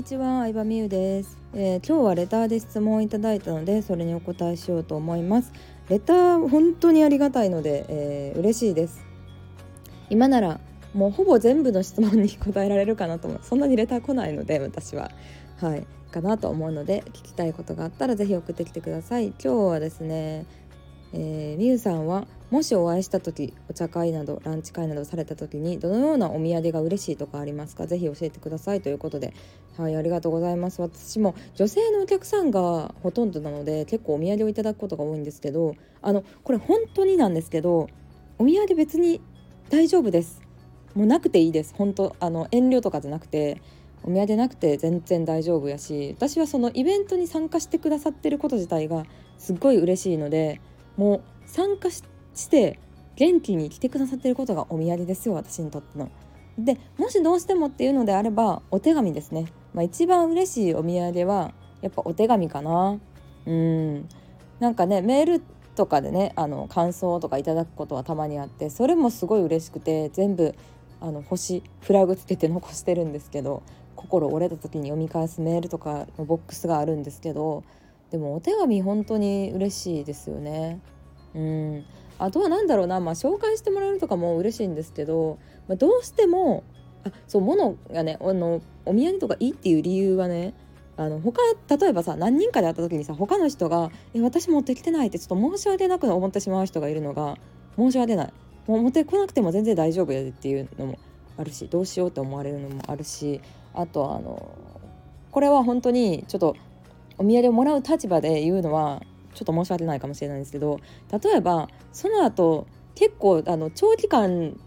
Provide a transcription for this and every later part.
にちは、相葉美優です、えー、今日はレターで質問をいただいたのでそれにお答えしようと思います。レター本当にありがたいので、えー、嬉しいです。今ならもうほぼ全部の質問に答えられるかなと思う。そんなにレター来ないので私は。はい。かなと思うので聞きたいことがあったら是非送ってきてください。今日はですねえー、みゆさんはもしお会いした時お茶会などランチ会などされた時にどのようなお土産が嬉しいとかありますか？ぜひ教えてくださいということで。はいありがとうございます。私も女性のお客さんがほとんどなので結構お土産をいただくことが多いんですけどあのこれ本当になんですけどお土産別に大丈夫です。もうなくていいです。本当あの遠慮とかじゃなくてお土産なくて全然大丈夫やし私はそのイベントに参加してくださってること自体がすっごい嬉しいのでもう参加して元気に来てくださってることがお土産ですよ私にとっての。でもしどうしてもっていうのであればお手紙ですね、まあ、一番嬉しいお土産はやっぱお手紙かな。うん。なんかねメールとかでねあの感想とかいただくことはたまにあってそれもすごい嬉しくて全部あの星フラグつけて残してるんですけど心折れた時に読み返すメールとかのボックスがあるんですけどでもお手紙本当に嬉しいですよね。うん。あとは何だろうな、まあ、紹介してもらえるとかも嬉しいんですけど、まあ、どうしてもあそう物がねあのお土産とかいいっていう理由はねあの他例えばさ何人かで会った時にさ他の人が「え私持ってきてない」ってちょっと申し訳なく思ってしまう人がいるのが申し訳ない。もう持ってこなくても全然大丈夫やでっていうのもあるしどうしようって思われるのもあるしあとあのこれは本当にちょっとお土産をもらう立場で言うのはちょっと申し訳ないかもしれないんですけど例えばその後結構あの長期間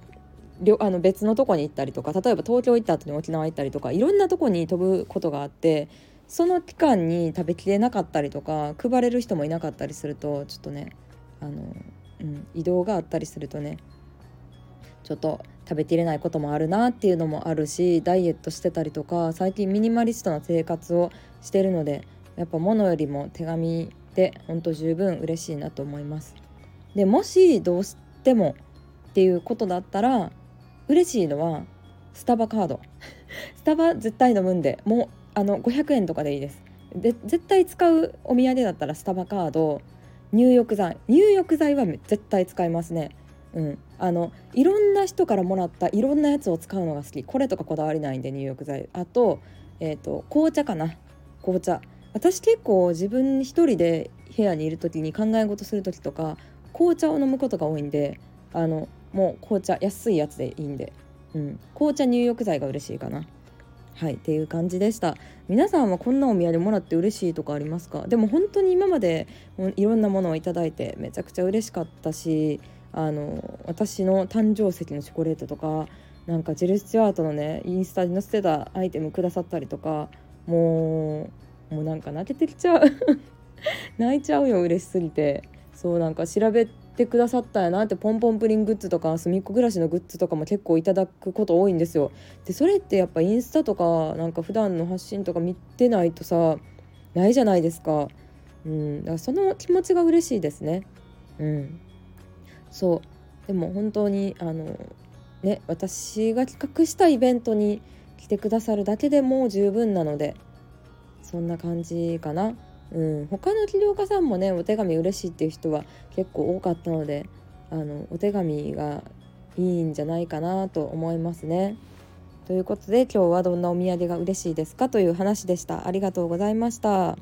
あの別のとこに行ったりとか例えば東京行った後に沖縄行ったりとかいろんなとこに飛ぶことがあってその期間に食べきれなかったりとか配れる人もいなかったりするとちょっとねあの、うん、移動があったりするとねちょっと食べきれないこともあるなっていうのもあるしダイエットしてたりとか最近ミニマリストな生活をしてるのでやっぱ物よりも手紙で本当十分嬉しいなと思います。でもしどうしてもっていうことだったら嬉しいのはスタバカード。スタバ絶対飲むんでもうあの500円とかでいいです。で絶対使うお土産だったらスタバカード入浴剤。入浴剤は絶対使いますね。うん。あのいろんな人からもらったいろんなやつを使うのが好き。これとかこだわりないんで入浴剤。あと,、えーと紅茶かな。紅茶。私結構自分一人で部屋にいる時に考え事する時とか紅茶を飲むことが多いんであのもう紅茶安いやつでいいんで、うん、紅茶入浴剤が嬉しいかな。はいっていう感じでした。皆さんはこんなお土産もらって嬉しいとかありますか？でも本当に今までいろんなものを頂いてめちゃくちゃ嬉しかったしあの私の誕生石のチョコレートとかなんかジル・スチュアートのねインスタに載せてたアイテムくださったりとかもうもうなんか泣けてきちゃう。泣いちゃうよ嬉しすぎて。そうなんか調べてくださったんやなってポンポンプリングッズとか隅っこ暮らしのグッズとかも結構いただくこと多いんですよ。でそれってやっぱインスタとかなんか普段の発信とか見てないとさないじゃないですか。うん。だからその気持ちが嬉しいですね。うん。そう。でも本当にあのね私が企画したイベントに来てくださるだけでも十分なのでそんな感じかな。うん、他の起業家さんもねお手紙嬉しいっていう人は結構多かったのであのお手紙がいいんじゃないかなと思いますね。ということで今日はどんなお土産が嬉しいですかという話でした。ありがとうございました。